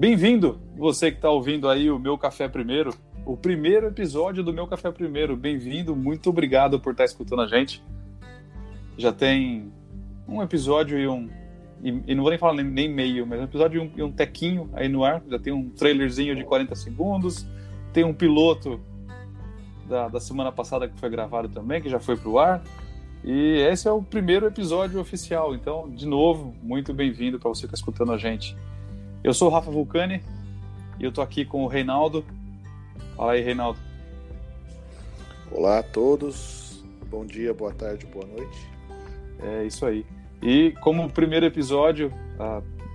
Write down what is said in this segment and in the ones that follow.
Bem-vindo, você que está ouvindo aí o Meu Café Primeiro, o primeiro episódio do Meu Café Primeiro. Bem-vindo, muito obrigado por estar tá escutando a gente. Já tem um episódio e um. E, e não vou nem falar nem, nem, meio, mas um episódio e um, e um tequinho aí no ar. Já tem um trailerzinho de 40 segundos, tem um piloto da, da semana passada que foi gravado também, que já foi pro ar. E esse é o primeiro episódio oficial. Então, de novo, muito bem-vindo para você que está escutando a gente. Eu sou o Rafa Vulcani e eu tô aqui com o Reinaldo. Fala aí, Reinaldo. Olá a todos. Bom dia, boa tarde, boa noite. É isso aí. E como primeiro episódio,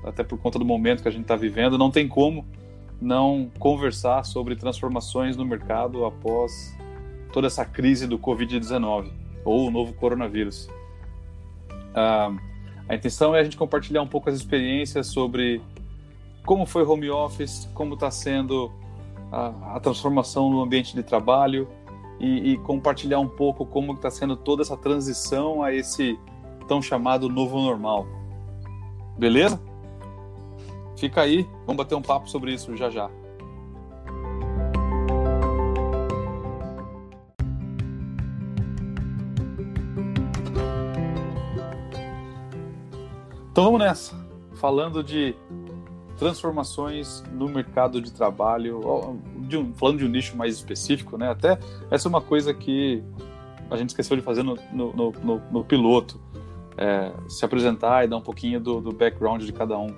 até por conta do momento que a gente está vivendo, não tem como não conversar sobre transformações no mercado após toda essa crise do Covid-19 ou o novo coronavírus. a intenção é a gente compartilhar um pouco as experiências sobre como foi home office, como está sendo a, a, transformação no ambiente de trabalho e, e compartilhar um pouco como está sendo toda essa transição a esse tão chamado novo normal. Beleza? Fica aí, vamos bater um papo sobre isso já já. Então vamos nessa. Falando de transformações no mercado de trabalho, de um, falando de um nicho mais específico, né? Até essa é uma coisa que a gente esqueceu de fazer no, no, no, no piloto, é, se apresentar e dar um pouquinho do, do background de cada um.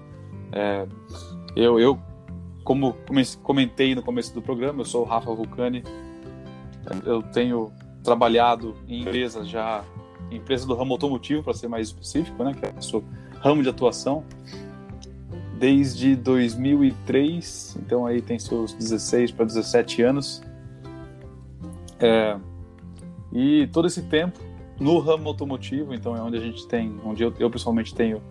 É, eu, eu, como comentei no começo do programa, eu sou o Rafa Vulcani, eu tenho trabalhado em empresas já, empresa do ramo automotivo, para ser mais específico, né? Que é o seu ramo de atuação desde 2003, então aí tem seus 16 para 17 anos. É, e todo esse tempo no ramo automotivo, então é onde a gente tem, onde eu, eu pessoalmente tenho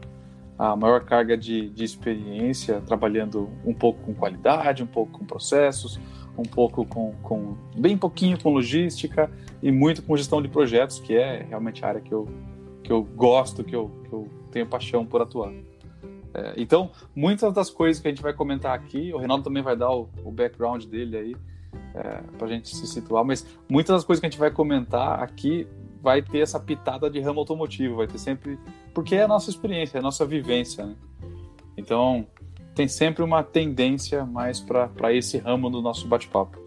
a maior carga de, de experiência, trabalhando um pouco com qualidade, um pouco com processos, um pouco com, com bem pouquinho com logística e muito com gestão de projetos, que é realmente a área que eu, que eu gosto, que eu, que eu tenho paixão por atuar. É, então, muitas das coisas que a gente vai comentar aqui, o Reinaldo também vai dar o, o background dele aí, é, para a gente se situar, mas muitas das coisas que a gente vai comentar aqui vai ter essa pitada de ramo automotivo, vai ter sempre. Porque é a nossa experiência, é a nossa vivência, né? Então, tem sempre uma tendência mais para esse ramo do nosso bate-papo,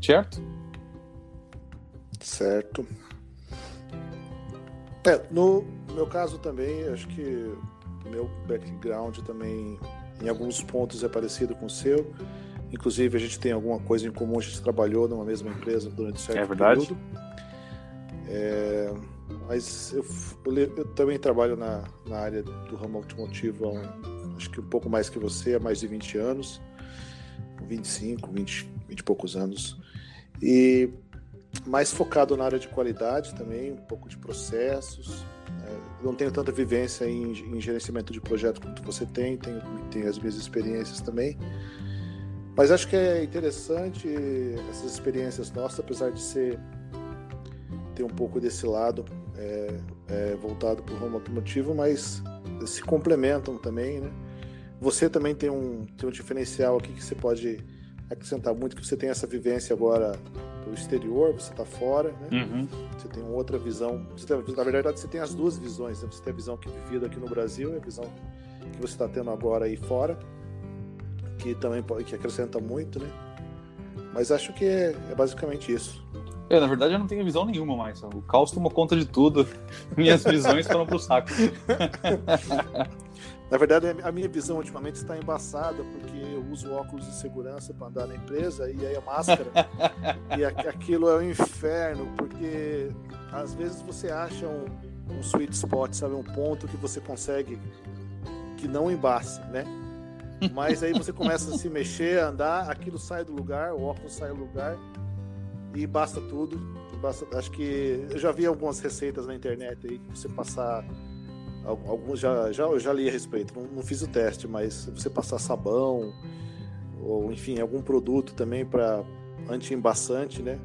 certo? Certo. É, no meu caso também, acho que meu background também, em alguns pontos, é parecido com o seu. Inclusive, a gente tem alguma coisa em comum, a gente trabalhou numa mesma empresa durante certo é verdade. período. É, mas eu, eu, também trabalho na, na área do ramo automotivo há um, acho que um pouco mais que você, há mais de 20 anos, 25, 20, 20 e poucos anos. E mais focado na área de qualidade também, um pouco de processos, não tenho tanta vivência em, em, gerenciamento de projeto quanto você tem, tenho, tenho as minhas experiências também. Mas acho que é interessante essas experiências nossas, apesar de ser ter um pouco desse lado é, é, voltado para o ramo automotivo, mas se complementam também, né? Você também tem um, tem um diferencial aqui que você pode acrescentar muito, que você tem essa vivência agora do exterior, você está fora, né? Uhum. Você tem outra visão. Tem, na verdade, você tem as duas visões. Né? Você tem a visão que é vivida aqui no Brasil e a visão que você está tendo agora aí fora, que também que acrescenta muito, né? Mas acho que é, é basicamente isso. É, na verdade eu não tenho visão nenhuma mais. O caos tomou conta de tudo. Minhas visões foram pro saco. Na verdade, a minha visão ultimamente está embaçada, porque uso óculos de segurança para andar na empresa e aí a máscara. e aquilo é um inferno, porque às vezes você acha um, um sweet spot, sabe? Um ponto que você consegue que não embace, né? Mas aí você começa a se mexer, a andar, aquilo sai do lugar, o óculos sai do lugar e basta tudo. Basta, acho que eu já vi algumas receitas na internet aí que você passar alguns já, já, eu já li a respeito, não, não fiz o teste, mas você passar sabão, ou enfim, algum produto também para anti-embaçante, né?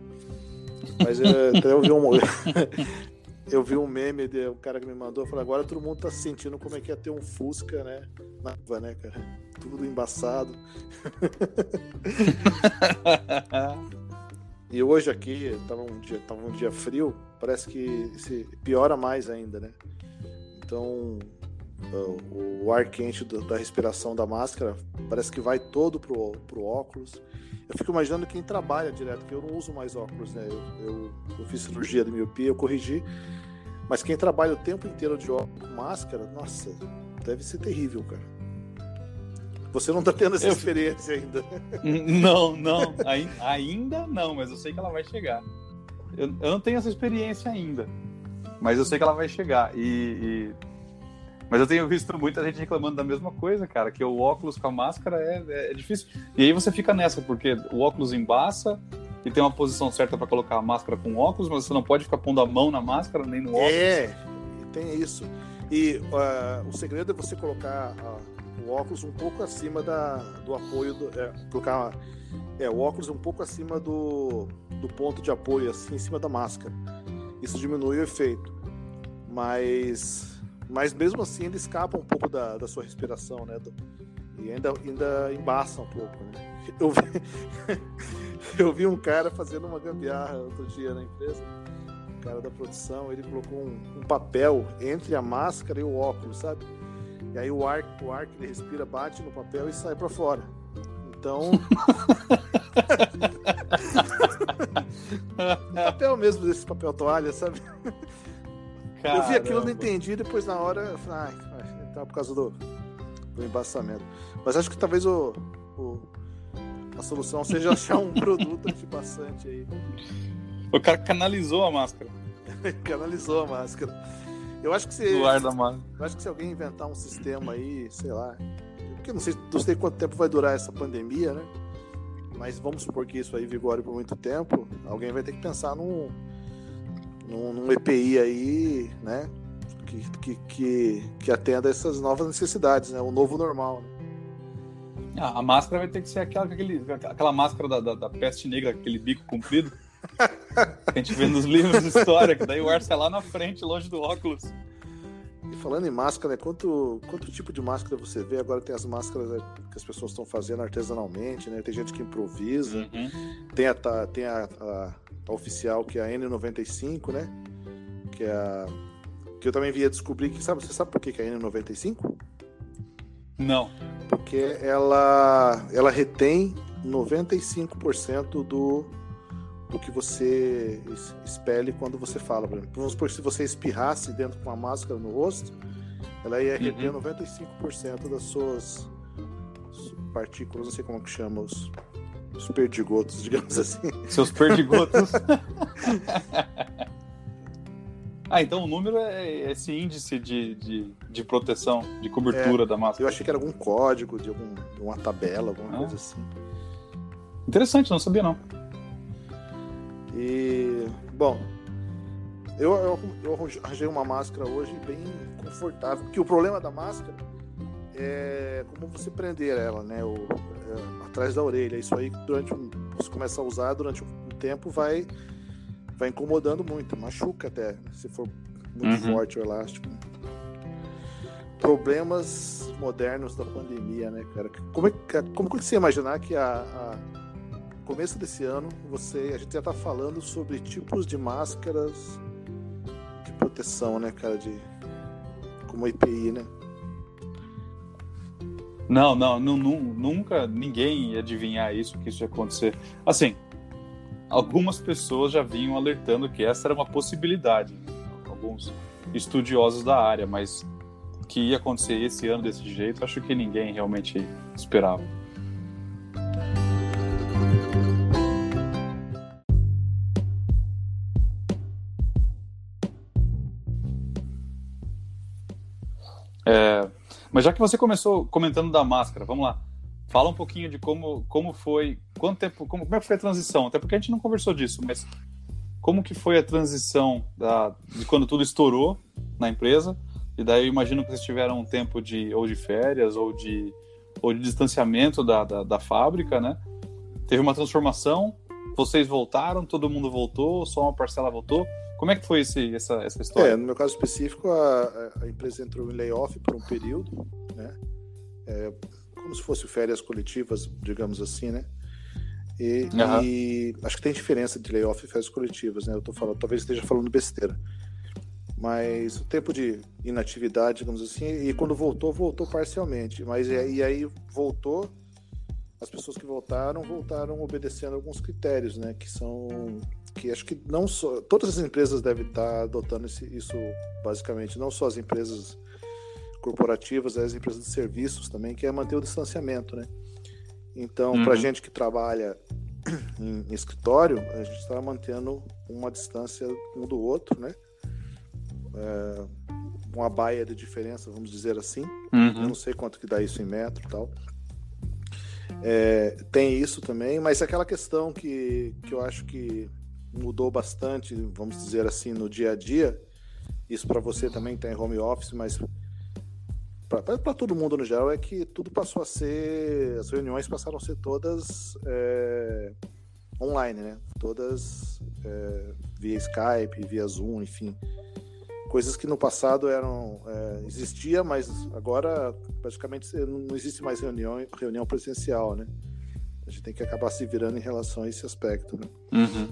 Mas é, até eu vi um. eu vi um meme de um cara que me mandou, falou, agora todo mundo tá sentindo como é que é ter um Fusca, né? Na, né, cara? Tudo embaçado. e hoje aqui, tava um dia, tava um dia frio, parece que se piora mais ainda, né? Então, o, o ar quente da respiração da máscara parece que vai todo pro, pro óculos. Eu fico imaginando quem trabalha direto, porque eu não uso mais óculos, né? Eu, eu, eu fiz cirurgia de miopia, eu corrigi, mas quem trabalha o tempo inteiro de óculos com máscara, nossa, deve ser terrível, cara. Você não tá tendo essa eu... experiência ainda. Não, não, ainda não, mas eu sei que ela vai chegar. Eu, eu não tenho essa experiência ainda, mas eu sei que ela vai chegar. E, e mas eu tenho visto muita gente reclamando da mesma coisa, cara, que o óculos com a máscara é, é, é difícil. E aí você fica nessa, porque o óculos embaça e tem uma posição certa para colocar a máscara com óculos, mas você não pode ficar pondo a mão na máscara nem no óculos. É, tem isso. E uh, o segredo é você colocar uh, o óculos um pouco acima da, do apoio, do, é, colocar é, o óculos um pouco acima do, do ponto de apoio, assim, em cima da máscara. Isso diminui o efeito. Mas mas mesmo assim ele escapa um pouco da, da sua respiração, né? E ainda, ainda embaça um pouco, né? Eu vi, eu vi um cara fazendo uma gambiarra outro dia na empresa, um cara da produção, ele colocou um, um papel entre a máscara e o óculos, sabe? E aí o ar, o ar que ele respira bate no papel e sai para fora. Então. papel mesmo desse papel toalha, sabe? Caramba. Eu vi aquilo, não entendi, depois na hora eu falei, ah, tá por causa do, do embaçamento. Mas acho que talvez o, o a solução seja achar um produto antipassante aí. O cara canalizou a máscara. canalizou a máscara. Eu acho que se. O ar da máscara. Eu acho que se alguém inventar um sistema aí, sei lá. Porque não sei, não sei quanto tempo vai durar essa pandemia, né? Mas vamos supor que isso aí vigore por muito tempo. Alguém vai ter que pensar num num, num EPI aí, né? Que, que, que, que, atenda essas novas necessidades, né? O novo normal. Né? Ah, a máscara vai ter que ser aquela, aquele, aquela máscara da, da, da peste negra, aquele bico comprido. que a gente vê nos livros de história, que daí o ar sai lá na frente, longe do óculos. E falando em máscara, né? Quanto, quanto tipo de máscara você vê? Agora tem as máscaras né, que as pessoas estão fazendo artesanalmente, né? Tem gente que improvisa. Uhum. Tem, a, tem a, a, a oficial, que é a N95, né? Que é a. Que eu também via descobrir que. Sabe, você sabe por que, que é a N95? Não. Porque ela, ela retém 95% do, do que você expele quando você fala. Por exemplo. Vamos supor que se você espirrasse dentro com uma máscara no rosto, ela ia reter uhum. 95% das suas partículas, não sei como que chama, os, os perdigotos, digamos assim. Seus perdigotos. ah, então o número é esse índice de, de, de proteção, de cobertura é, da máscara. Eu achei que era algum código, de, algum, de uma tabela, alguma ah. coisa assim. Interessante, não sabia não. Bom, eu, eu, eu arranjei uma máscara hoje bem confortável, porque o problema da máscara é como você prender ela, né? O, é, atrás da orelha. Isso aí, durante um, você começa a usar durante um tempo, vai, vai incomodando muito, machuca até, se for muito uhum. forte o elástico. Problemas modernos da pandemia, né, cara? Como, é, como que você imaginar que a, a começo desse ano você a gente já tá falando sobre tipos de máscaras de proteção, né, cara, de como EPI, né? Não, não, não, nunca ninguém ia adivinhar isso, que isso ia acontecer. Assim, algumas pessoas já vinham alertando que essa era uma possibilidade, né? alguns estudiosos da área, mas que ia acontecer esse ano desse jeito, acho que ninguém realmente esperava. Mas já que você começou comentando da máscara, vamos lá. Fala um pouquinho de como, como foi, quanto tempo, como, como é que foi a transição? Até porque a gente não conversou disso, mas como que foi a transição da, de quando tudo estourou na empresa? E daí eu imagino que vocês tiveram um tempo de ou de férias ou de, ou de distanciamento da, da, da fábrica, né? Teve uma transformação, vocês voltaram, todo mundo voltou, só uma parcela voltou. Como é que foi esse, essa, essa história? É, no meu caso específico, a, a empresa entrou em layoff por um período, né? É, como se fosse férias coletivas, digamos assim, né? E, uhum. e, acho que tem diferença de layoff e férias coletivas, né? Eu tô falando, talvez esteja falando besteira. Mas o tempo de inatividade, digamos assim, e quando voltou, voltou parcialmente. Mas e aí voltou as pessoas que voltaram voltaram obedecendo alguns critérios, né? Que são que acho que não só todas as empresas devem estar adotando esse, isso basicamente, não só as empresas corporativas, as empresas de serviços também, que é manter o distanciamento, né? Então, uhum. para gente que trabalha em, escritório, a gente está mantendo uma distância um do outro, né? É, uma baia de diferença, vamos dizer assim. Uhum. Eu não sei quanto que dá isso em metro e tal. É, tem isso também, mas é aquela questão que, que eu acho que mudou bastante, vamos dizer assim, no dia a dia. Isso para você também está em home office, mas para todo mundo no geral é que tudo passou a ser, as reuniões passaram a ser todas é, online, né? Todas é, via Skype, via Zoom, enfim coisas que no passado eram é, existia, mas agora praticamente não existe mais reunião reunião presencial, né? A gente tem que acabar se virando em relação a esse aspecto, né? Uhum.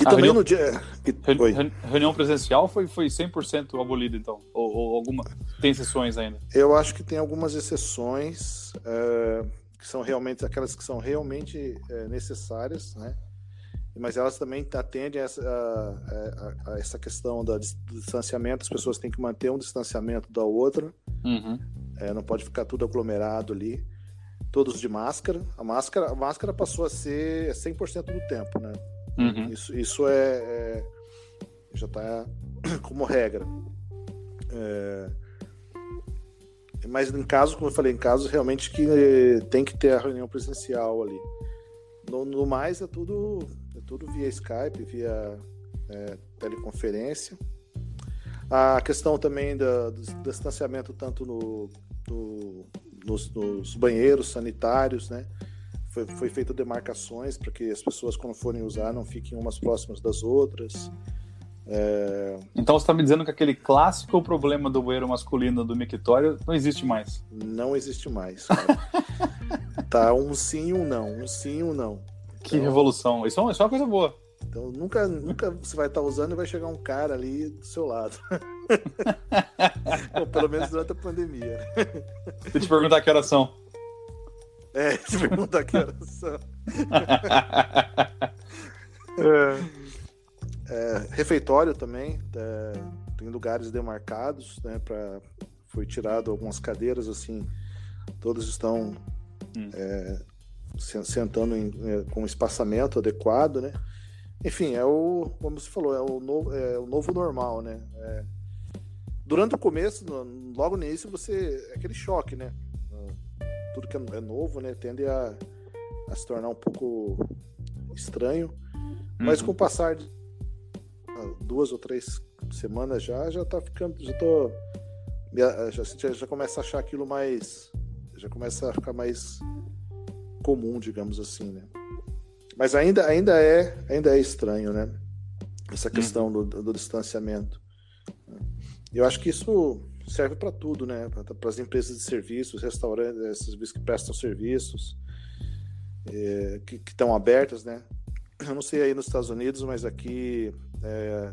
E a também reunião, no dia Re, reunião presencial foi foi 100% abolida então, ou, ou, alguma tem exceções ainda? Eu acho que tem algumas exceções é, que são realmente aquelas que são realmente é, necessárias, né? mas elas também atendem a essa, a, a, a essa questão do distanciamento. As pessoas têm que manter um distanciamento da outra, uhum. é, não pode ficar tudo aglomerado ali. Todos de máscara. A máscara, a máscara passou a ser 100% do tempo, né? Uhum. Isso, isso é, é já está como regra. É, mas em casos, como eu falei, em casos realmente que tem que ter a reunião presencial ali. No, no mais é tudo tudo via Skype, via é, teleconferência. A questão também da, do, do distanciamento tanto no, no, nos, nos, banheiros sanitários, né? Foi, foi feito demarcações para que as pessoas, quando forem usar, não fiquem umas próximas das outras. É... Então você está me dizendo que aquele clássico problema do banheiro masculino do mictório não existe mais? Não existe mais. tá um sim, um não, um sim, um não. Que então, revolução. Isso é, isso é uma coisa boa. Então nunca, nunca você vai estar usando e vai chegar um cara ali do seu lado. Ou pelo menos durante a pandemia. Eu te perguntar que horas são. É, te perguntar que horas são. é. Refeitório também, é, tem lugares demarcados, né, para foi tirado algumas cadeiras assim, todas estão hum. é, sentando em, é, com espaçamento adequado, né? Enfim, é o, como você falou, é o novo, é o novo normal, né? É, durante o começo, logo no início, você é aquele choque, né? Tudo que é, é novo, né? Tende a, a se tornar um pouco estranho, mas uhum. com o passar de duas ou três semanas já, já tá ficando, já tô já, já começa a achar aquilo mais, já começa a ficar mais comum, digamos assim, né? Mas ainda, ainda, é, ainda é estranho, né? Essa questão uhum. do, do, distanciamento. Eu acho que isso serve para tudo, né? Para as empresas de serviços, restaurantes, essas que prestam serviços, é, que estão abertas, né? Eu não sei aí nos Estados Unidos, mas aqui é,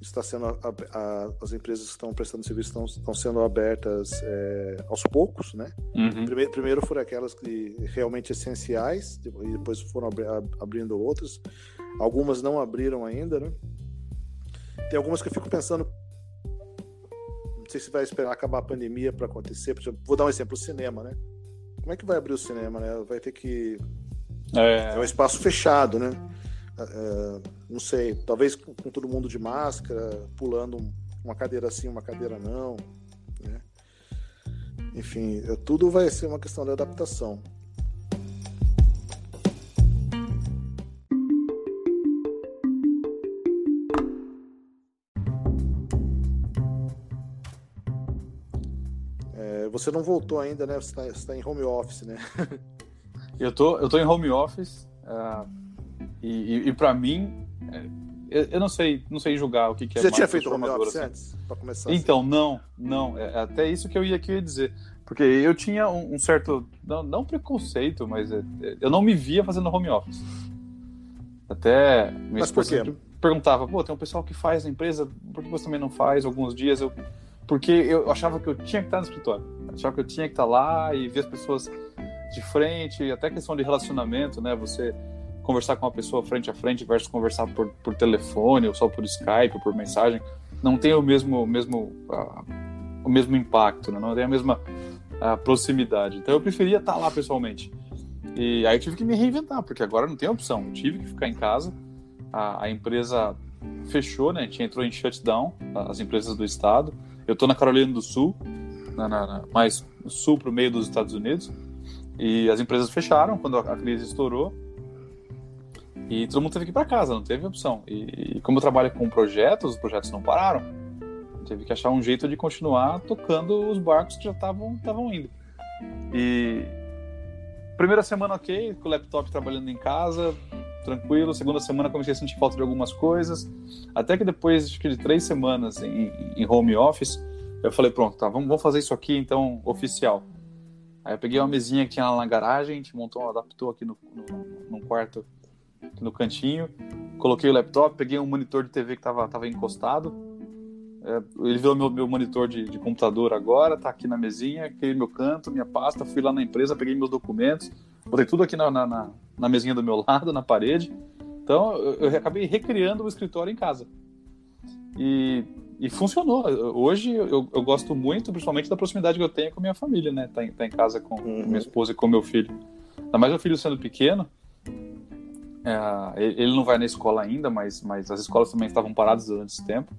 está sendo a, a, as empresas que estão prestando serviço estão, estão sendo abertas é, aos poucos, né? Uhum. Primeiro, primeiro foram aquelas que realmente essenciais e depois foram abri, abrindo outras. Algumas não abriram ainda, né? Tem algumas que eu fico pensando, sei se vai esperar acabar a pandemia para acontecer. Vou dar um exemplo, o cinema, né? Como é que vai abrir o cinema, né? Vai ter que é, é um espaço fechado, né? Uh, não sei, talvez com, com, todo mundo de máscara, pulando uma cadeira assim, uma cadeira não. Né? Enfim, tudo vai ser uma questão de adaptação. Você não voltou ainda, né? Você está tá em home office, né? eu tô, eu tô em home office. Uh e, e, e para mim, é, eu, eu, não sei, não sei julgar o que, que é Você tinha feito home office assim. antes, para começar? Assim? Então, assim. não, não. É até isso que eu ia, que eu ia dizer. Porque eu tinha um, um certo, não, não, preconceito, mas é, é, eu não me via fazendo home office. Até minha mas esposa perguntava, pô, tem um pessoal que faz na empresa, por que você também não faz? Alguns dias eu... Porque eu achava que eu tinha que estar no escritório. Achava que eu tinha que estar lá e ver as pessoas de frente, até questão de relacionamento, né? Você conversar com uma pessoa frente a frente versus conversar por, por telefone ou só por Skype ou por mensagem, não tem o mesmo, mesmo, uh, o mesmo impacto, né? não tem a mesma uh, proximidade. Então eu preferia estar lá pessoalmente. E aí eu tive que me reinventar, porque agora não tem opção. Eu tive que ficar em casa. A, a empresa fechou, né? A gente entrou em shutdown, as empresas do estado. Eu estou na Carolina do Sul, na, na, mais sul para o meio dos Estados Unidos. E as empresas fecharam quando a crise estourou. E todo mundo teve que ir para casa, não teve opção. E, e, como eu trabalho com projetos, os projetos não pararam. Teve que achar um jeito de continuar tocando os barcos que já estavam indo. E primeira semana ok, com o laptop trabalhando em casa, tranquilo. Segunda semana comecei a sentir falta de algumas coisas. Até que depois acho que de três semanas em, em home office, eu falei, pronto, tá, vamos, vamos fazer isso aqui então oficial. Aí eu peguei uma mesinha que tinha lá na garagem, a gente montou, adaptou aqui no, no, num quarto no cantinho, coloquei o laptop, peguei um monitor de TV que estava tava encostado, é, ele virou meu, meu monitor de, de, computador agora, tá aqui na mesinha, aquele meu canto, minha pasta, fui lá na empresa, peguei meus documentos, botei tudo aqui na, na, na mesinha do meu lado, na parede. Então eu, eu acabei recriando o escritório em casa. E, e funcionou. Hoje eu, eu, gosto muito, principalmente da proximidade que eu tenho com a minha família, né? Tá, tá em casa com uhum. minha esposa e com meu filho. Ainda mais meu filho sendo pequeno, é, ele não vai na escola ainda, mas, mas as escolas também estavam paradas durante esse tempo.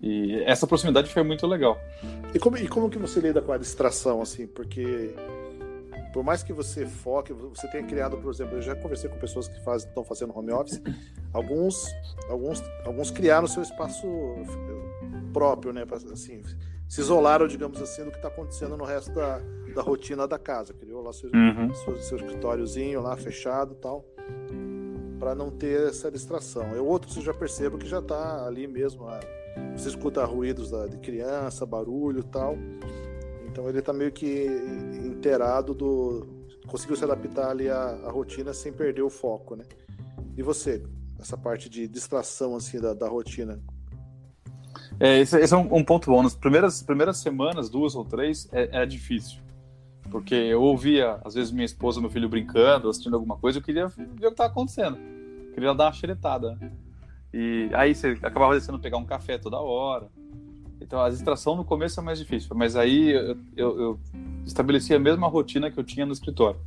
E essa proximidade foi muito legal. E como, e como que você lida com a distração, assim? Porque por mais que você foque, você tenha criado, por exemplo, eu já conversei com pessoas que faz, estão fazendo home office, alguns, alguns, alguns criaram seu espaço próprio, né? Assim, se isolaram, digamos assim, do que está acontecendo no resto da, da rotina da casa. Criou lá seu, uhum. seu, seu escritóriozinho lá fechado tal para não ter essa distração. Eu outros eu já percebo que já está ali mesmo, ah, você escuta ruídos de criança, barulho, tal. Então ele está meio que inteirado do conseguiu se adaptar ali à, à, rotina sem perder o foco, né? E você, essa parte de distração assim da, da rotina? É, esse, esse é um, um, ponto bom. Nas primeiras primeiras semanas, duas ou três, é, é difícil porque eu ouvia, às vezes, minha esposa e meu filho brincando, assistindo alguma coisa, eu queria ver o que estava acontecendo. Eu queria dar uma xeretada. E aí você acabava descendo pegar um café toda hora. Então a distração no começo é mais difícil, mas aí eu, eu, estabeleci a mesma rotina que eu tinha no escritório.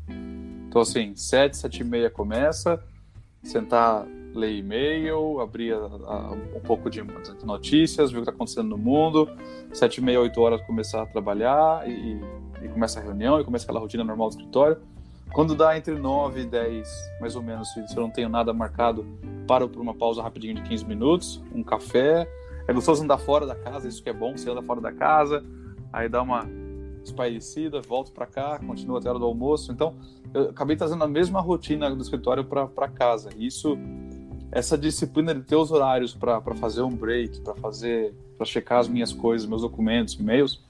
Então, assim, sete, sete e meia começa, sentar, ler e-mail, abrir a, a, um pouco de notícias, ver o que está acontecendo no mundo, sete e meia, oito horas começar a trabalhar e e começa a reunião e começa aquela rotina normal do escritório. Quando dá entre 9 e 10, mais ou menos, se eu não tenho nada marcado, paro por uma pausa rapidinho de 15 minutos, um café. É gostoso andar fora da casa, isso que é bom, você anda fora da casa, aí dá uma espairecida, volto para cá, continuo até a hora do almoço. Então, eu acabei trazendo a mesma rotina do escritório para casa. Isso, essa disciplina de ter os horários para fazer um break, para fazer, para checar as minhas coisas, meus documentos, e-mails,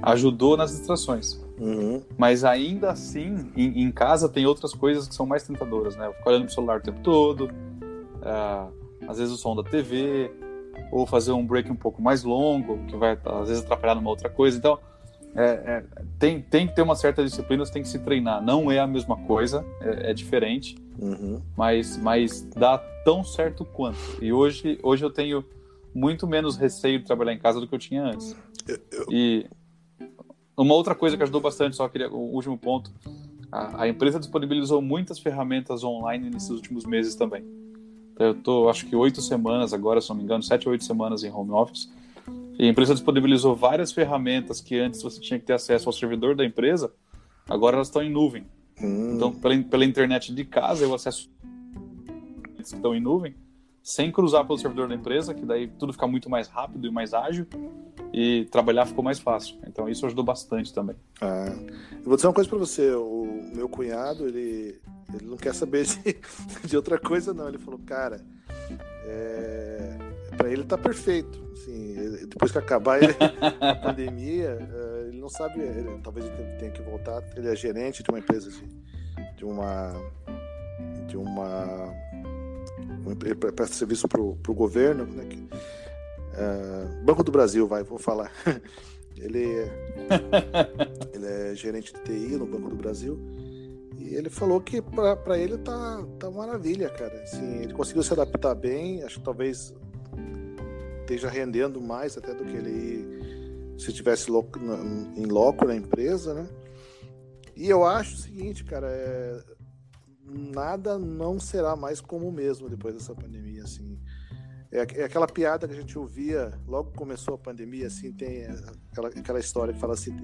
ajudou nas distrações. Uhum. Mas ainda assim, em, em, casa tem outras coisas que são mais tentadoras, né? Eu fico olhando pro celular o tempo todo, é, às vezes o som da TV, ou fazer um break um pouco mais longo, que vai às vezes atrapalhar numa outra coisa. Então, é, é, tem, tem que ter uma certa disciplina, você tem que se treinar. Não é a mesma coisa, é, é diferente, uhum. mas, mas dá tão certo quanto. E hoje, hoje eu tenho muito menos receio de trabalhar em casa do que eu tinha antes. Eu, eu... E uma outra coisa que ajudou bastante, só queria o último ponto, a, a, empresa disponibilizou muitas ferramentas online nesses últimos meses também. Então, eu tô, acho que oito semanas agora, se não me engano, sete ou oito semanas em home office. E a empresa disponibilizou várias ferramentas que antes você tinha que ter acesso ao servidor da empresa, agora elas estão em nuvem. Hum. Então, pela, pela internet de casa, eu acesso que estão em nuvem sem cruzar pelo servidor da empresa, que daí tudo fica muito mais rápido e mais ágil e trabalhar ficou mais fácil. Então isso ajudou bastante também. Ah, eu vou dizer uma coisa para você, o meu cunhado, ele, ele não quer saber de, de outra coisa não, ele falou, cara, é, para ele tá perfeito. Assim, depois que acabar ele, a pandemia, é, ele não sabe, ele, talvez ele tenha que voltar. Ele é gerente de uma empresa de, de uma de uma, uma presta serviço para o governo, né, que, uh, Banco do Brasil, vai, vou falar. ele, ele é gerente de TI no Banco do Brasil e ele falou que para ele tá, tá maravilha, cara. Assim, ele conseguiu se adaptar bem, acho que talvez esteja rendendo mais até do que ele se tivesse em loco na empresa, né? E eu acho o seguinte, cara, é, nada não será mais como mesmo depois dessa pandemia, assim. É, é, aquela piada que a gente ouvia logo começou a pandemia, assim, tem aquela, aquela história que fala assim,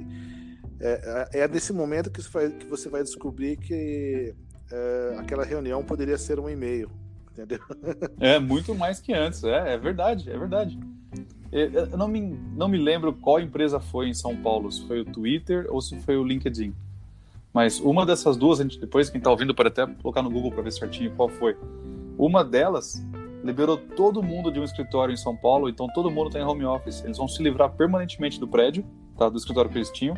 é, é, é nesse momento que vai, que você vai descobrir que é, aquela reunião poderia ser um e-mail, entendeu? É, muito mais que antes, é, é verdade, é verdade. Eu não me, não me lembro qual empresa foi em São Paulo, se foi o Twitter ou se foi o LinkedIn. Mas uma dessas duas, a gente, depois quem está ouvindo pode até colocar no Google para ver certinho qual foi. Uma delas liberou todo mundo de um escritório em São Paulo, então todo mundo está em home office. Eles vão se livrar permanentemente do prédio, tá, do escritório que eles tinham.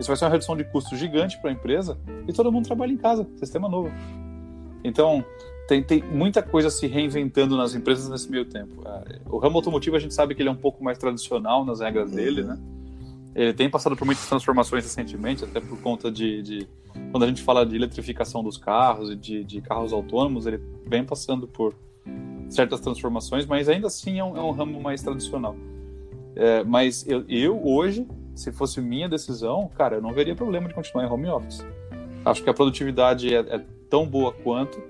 Isso vai ser uma redução de custo gigante para a empresa e todo mundo trabalha em casa, sistema novo. Então, tem, tem muita coisa se reinventando nas empresas nesse meio tempo. É, o ramo automotivo a gente sabe que ele é um pouco mais tradicional nas regras dele, uhum. né? Ele tem passado por muitas transformações recentemente, até por conta de, de quando a gente fala de eletrificação dos carros e de, de, carros autônomos, ele vem passando por certas transformações, mas ainda assim é um, é um ramo mais tradicional. É, mas eu, eu, hoje, se fosse minha decisão, cara, eu não veria problema de continuar em home office. Acho que a produtividade é, é tão boa quanto.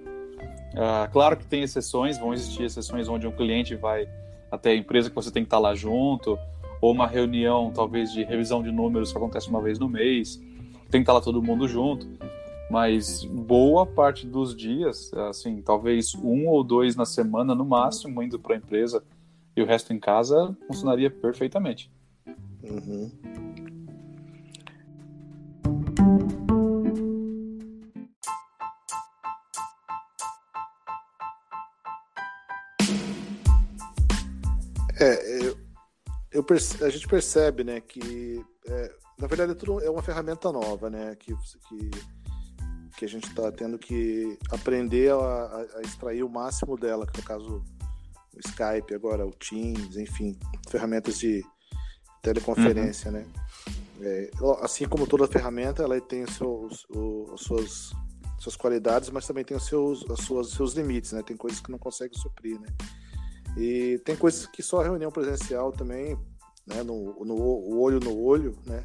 É, claro que tem exceções, vão existir exceções onde um cliente vai até a empresa que você tem que estar lá junto, ou uma reunião, talvez, de revisão de números que acontece uma vez no mês, tem que estar lá todo mundo junto. Mas boa parte dos dias, assim, talvez um ou dois na semana no máximo, indo para a empresa e o resto em casa, funcionaria perfeitamente. Uhum. É, eu, eu perce... a gente percebe, né, que é, na verdade tudo é uma ferramenta nova, né, que que, que a gente está tendo que aprender a, a, extrair o máximo dela, que no caso o Skype, agora o Teams, enfim, ferramentas de teleconferência, uhum. né. É, assim como toda ferramenta, ela tem os seus, os, as suas, suas qualidades, mas também tem os seus, as suas, seus limites, né? Tem coisas que não consegue suprir, né? E tem coisas que só a reunião presencial também, né, no, no olho no olho, né,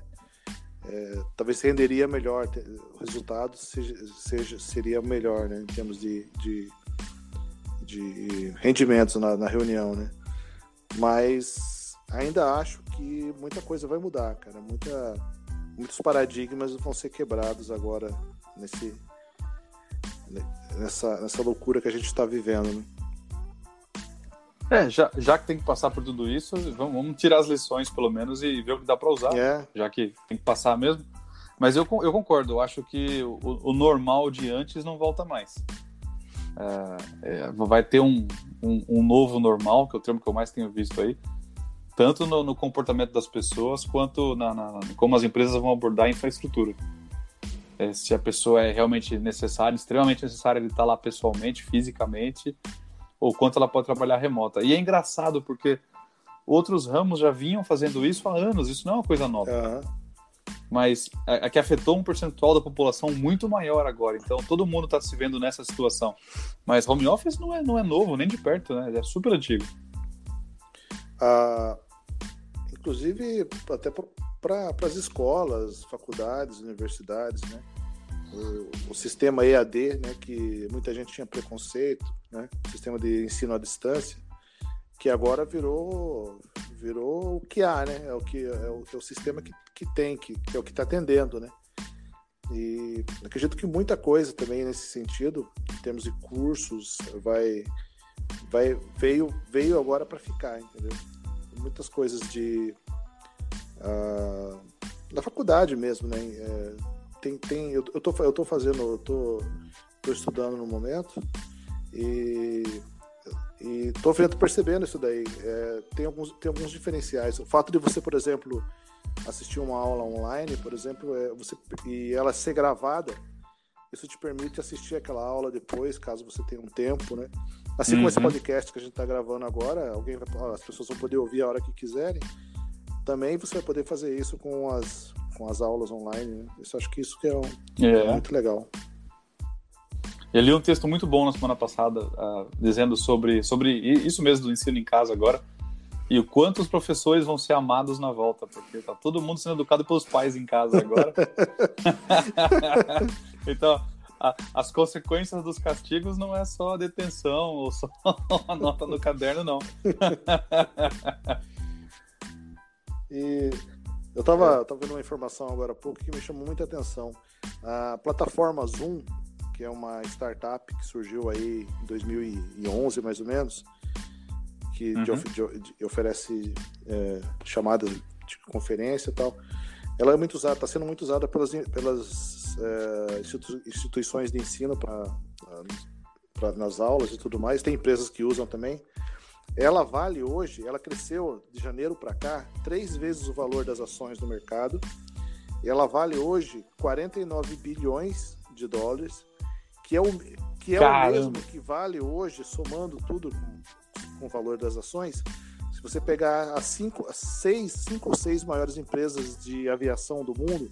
é, talvez renderia melhor, o resultado seja, seja, seria melhor, né, em termos de, de, de rendimentos na, na reunião, né. Mas ainda acho que muita coisa vai mudar, cara. Muita, muitos paradigmas vão ser quebrados agora nesse, nessa, nessa loucura que a gente está vivendo, né? É, já, já que tem que passar por tudo isso, vamos, vamos tirar as lições, pelo menos, e ver o que dá para usar, é. já que tem que passar mesmo. Mas eu, eu concordo, eu acho que o, o normal de antes não volta mais. É, é, vai ter um, um, um, novo normal, que é o termo que eu mais tenho visto aí, tanto no, no comportamento das pessoas, quanto na, na, como as empresas vão abordar a infraestrutura. É, se a pessoa é realmente necessária, extremamente necessária ele estar tá lá pessoalmente, fisicamente, ou quanto ela pode trabalhar remota. E é engraçado porque outros ramos já vinham fazendo isso há anos, isso não é uma coisa nova. Uhum. Mas é, é que afetou um percentual da população muito maior agora, então todo mundo está se vendo nessa situação. Mas home office não é, não é novo, nem de perto, né? É super antigo. Ah, inclusive, até para as escolas, faculdades, universidades, né? o, o, sistema EAD, né, que muita gente tinha preconceito, né, o sistema de ensino à distância, que agora virou virou o que há, né, é o que é o, é o sistema que, que tem, que, que é o que está atendendo, né. E acredito que muita coisa também nesse sentido, em termos de cursos, vai vai veio veio agora para ficar, entendeu? Muitas coisas de uh, da faculdade mesmo, né? É, tem, tem eu, eu, tô, eu tô fazendo, eu tô, tô estudando no momento e E tô vendo, percebendo isso daí. É, tem, alguns, tem alguns diferenciais. O fato de você, por exemplo, assistir uma aula online, por exemplo, é, você, e ela ser gravada, isso te permite assistir aquela aula depois, caso você tenha um tempo, né? Assim uhum. como esse uhum. podcast que a gente está gravando agora, alguém vai, as pessoas vão poder ouvir a hora que quiserem. Também você vai poder fazer isso com as, com as aulas online. Né? Eu acho que isso que é, um, é. é muito legal. Eu li um texto muito bom na semana passada, uh, dizendo sobre, sobre isso mesmo do ensino em casa agora, e o quanto os professores vão ser amados na volta, porque tá todo mundo sendo educado pelos pais em casa agora. então, a, as consequências dos castigos não é só a detenção ou só a nota no caderno, não. e eu estava tava vendo uma informação agora há pouco que me chamou muita atenção. A plataforma Zoom que é uma startup que surgiu aí em 2011, mais ou menos, que uhum. de, de, oferece é, chamadas de conferência e tal. Ela é muito usada, está sendo muito usada pelas, pelas é, instituições de ensino para nas aulas e tudo mais. Tem empresas que usam também. Ela vale hoje, ela cresceu de janeiro para cá três vezes o valor das ações no mercado. Ela vale hoje 49 bilhões de dólares que é o, que é o mesmo que vale hoje, somando tudo com, com o valor das ações. Se você pegar as cinco, as seis, cinco ou seis maiores empresas de aviação do mundo,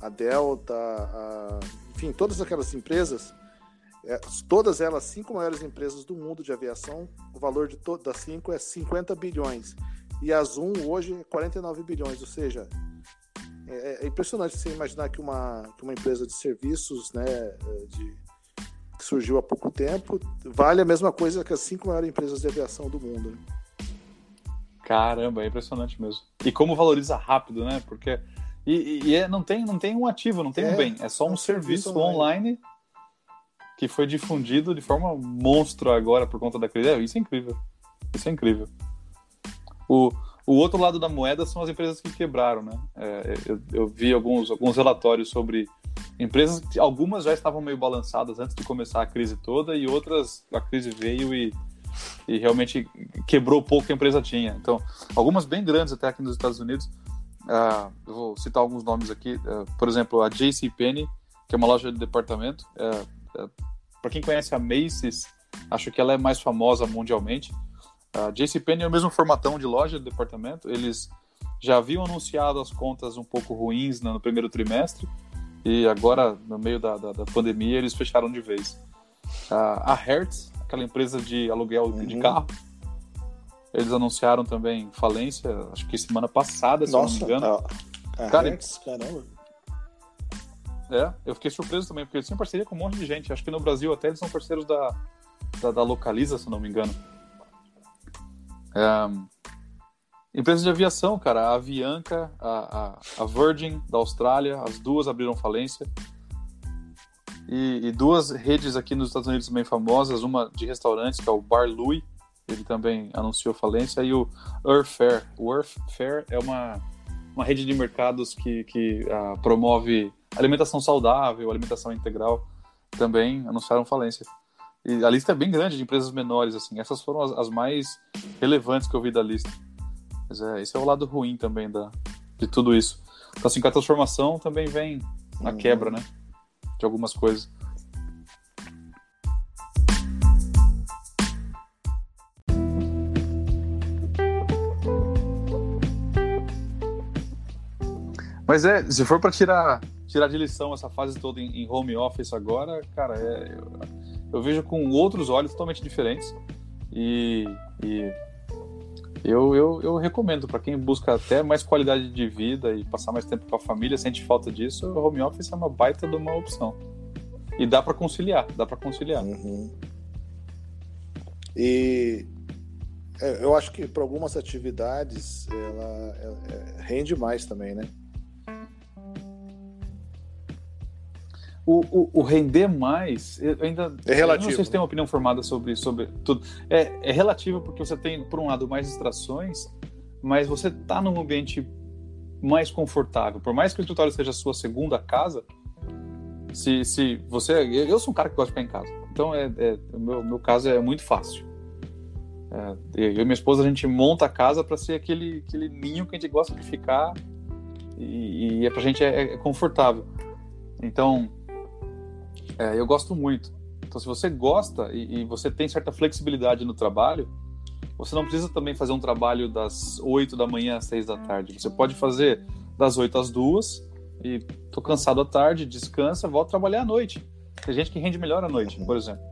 a Delta, a, enfim, todas aquelas empresas, é, todas elas, cinco maiores empresas do mundo de aviação, o valor de todas das cinco é 50 bilhões. E a Zoom hoje é 49 bilhões, ou seja, é, é impressionante você imaginar que uma, que uma empresa de serviços, né, de, que surgiu há pouco tempo, vale a mesma coisa que as cinco maiores empresas de aviação do mundo. Né? Caramba, é impressionante mesmo. E como valoriza rápido, né? Porque e, e é, não tem não tem um ativo, não tem é, um bem, é só um, é um serviço, serviço online. online. que foi difundido de forma monstro agora por conta da crise. É, isso é incrível. Isso é incrível. O, o outro lado da moeda são as empresas que quebraram, né? É, eu, eu, vi alguns, alguns relatórios sobre empresas, algumas já estavam meio balançadas antes de começar a crise toda e outras a crise veio e, e realmente quebrou pouco que a empresa tinha. Então, algumas bem grandes até aqui nos Estados Unidos. Uh, eu vou citar alguns nomes aqui. Uh, por exemplo, a JCPenney, que é uma loja de departamento. Uh, uh Para quem conhece a Macy's, acho que ela é mais famosa mundialmente. A JCPenney é o mesmo formatão de loja de departamento. Eles já haviam anunciado as contas um pouco ruins no primeiro trimestre e agora, no meio da, da, da pandemia, eles fecharam de vez. a Hertz, aquela empresa de aluguel uhum. de carro, eles anunciaram também falência, acho que semana passada, se Nossa, não me engano. A, a Cara, Hertz, caramba. É, eu fiquei surpreso também, porque eles têm parceria com um monte de gente. Acho que no Brasil até eles são parceiros da, da, da Localiza, se não me engano. É, Empresas de aviação, cara, a Avianca, a, a, a, Virgin da Austrália, as duas abriram falência. E, e, duas redes aqui nos Estados Unidos também famosas, uma de restaurantes, que é o Bar Louie, ele também anunciou falência, e o Earthfare. O Earthfare é uma, uma rede de mercados que, que uh, promove alimentação saudável, alimentação integral, também anunciaram falência. E a lista é bem grande de empresas menores, assim. Essas foram as, as mais relevantes que eu vi da lista. Mas é, esse é o lado ruim também da, de tudo isso. Então, assim, com a transformação também vem a uhum. quebra, né? De algumas coisas. Mas é, se for para tirar, tirar de lição essa fase toda em, home office agora, cara, é, eu, eu, vejo com outros olhos totalmente diferentes. E, e eu, eu, eu recomendo para quem busca até mais qualidade de vida e passar mais tempo com a família, sente falta disso, o home office é uma baita de uma opção. E dá para conciliar, dá para conciliar. Uhum. E é, eu acho que para algumas atividades ela, ela, ela, rende mais também, né? O, o, o, render mais, eu ainda. É relativo. não sei se tem uma opinião formada sobre, sobre tudo. É, é relativo porque você tem, por um lado, mais distrações, mas você está num ambiente mais confortável. Por mais que o escritório seja a sua segunda casa, se, se você. Eu sou um cara que gosta de ficar em casa. Então, é, é, o meu, meu caso é muito fácil. É, eu e minha esposa, a gente monta a casa para ser aquele, aquele ninho que a gente gosta de ficar e, e é pra gente é, é confortável. Então, é, eu gosto muito. Então, se você gosta e, e, você tem certa flexibilidade no trabalho, você não precisa também fazer um trabalho das 8 da manhã às 6 da tarde. Você pode fazer das 8 às 2 e tô cansado à tarde, descansa, volta a trabalhar à noite. Tem gente que rende melhor à noite, por exemplo.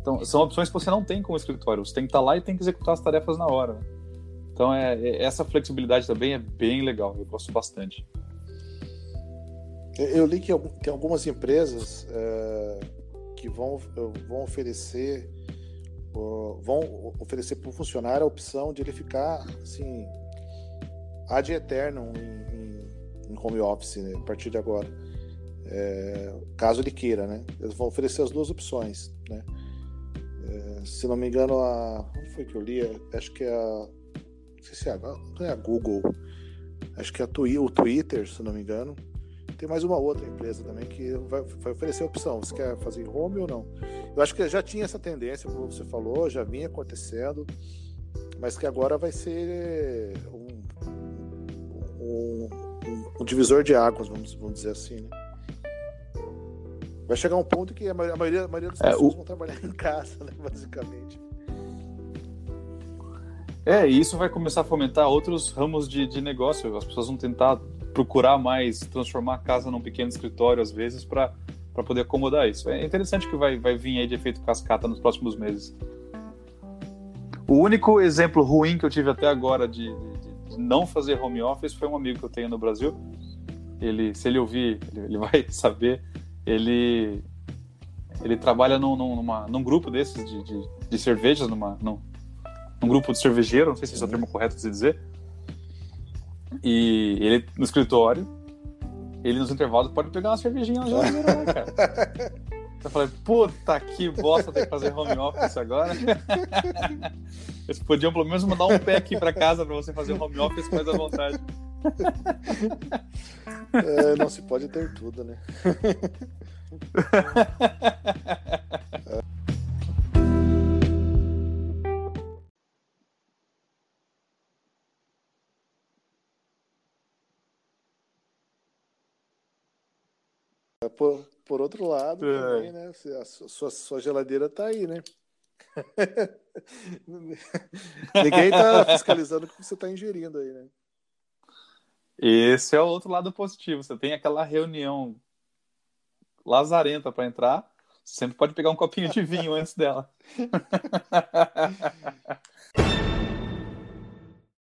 Então, são opções que você não tem com o escritório. Você tem que estar lá e tem que executar as tarefas na hora. Então, é, é, essa flexibilidade também é bem legal. Eu gosto bastante. Eu li que tem algumas empresas é, que vão, vão oferecer vão oferecer para o funcionário a opção de ele ficar assim ad eternum em, em, home office né, a partir de agora. É, caso ele queira né. Eles vão oferecer as duas opções né. É, se não me engano a onde foi que eu li? Acho que é a não sei se é a, não é a Google acho que é a o Twitter se não me engano tem mais uma outra empresa também que vai, vai, oferecer a opção. Você quer fazer home ou não? Eu acho que já tinha essa tendência, como você falou, já vinha acontecendo, mas que agora vai ser um, um, um, divisor de águas, vamos, vamos dizer assim. Né? Vai chegar um ponto que a maioria, a maioria, a maioria das é, pessoas o... vão trabalhar em casa, né, basicamente. É, e isso vai começar a fomentar outros ramos de, de negócio. As pessoas vão tentar procurar mais transformar a casa num pequeno escritório às vezes para para poder acomodar isso. É interessante que vai, vai vir aí de efeito cascata nos próximos meses. O único exemplo ruim que eu tive até agora de, de, de, não fazer home office foi um amigo que eu tenho no Brasil. Ele, se ele ouvir, ele, ele vai saber. Ele ele trabalha num, numa, num grupo desses de, de, de cervejas, numa, num, num grupo de cervejeiro, não sei se é o termo correto de dizer. E ele no escritório, ele nos intervalos pode pegar uma cervejinha na geladeira lá, cara. Eu falei, puta que bosta ter que fazer home office agora. Eles podiam pelo menos mandar um pé aqui pra casa pra você fazer home office mais à vontade. É, não se pode ter tudo, né? Por, por outro lado, é. também, né? A sua, sua geladeira tá aí, né? Ninguém tá fiscalizando o que você tá ingerindo aí, né? Esse é o outro lado positivo. Você tem aquela reunião lazarenta para entrar, você sempre pode pegar um copinho de vinho antes dela.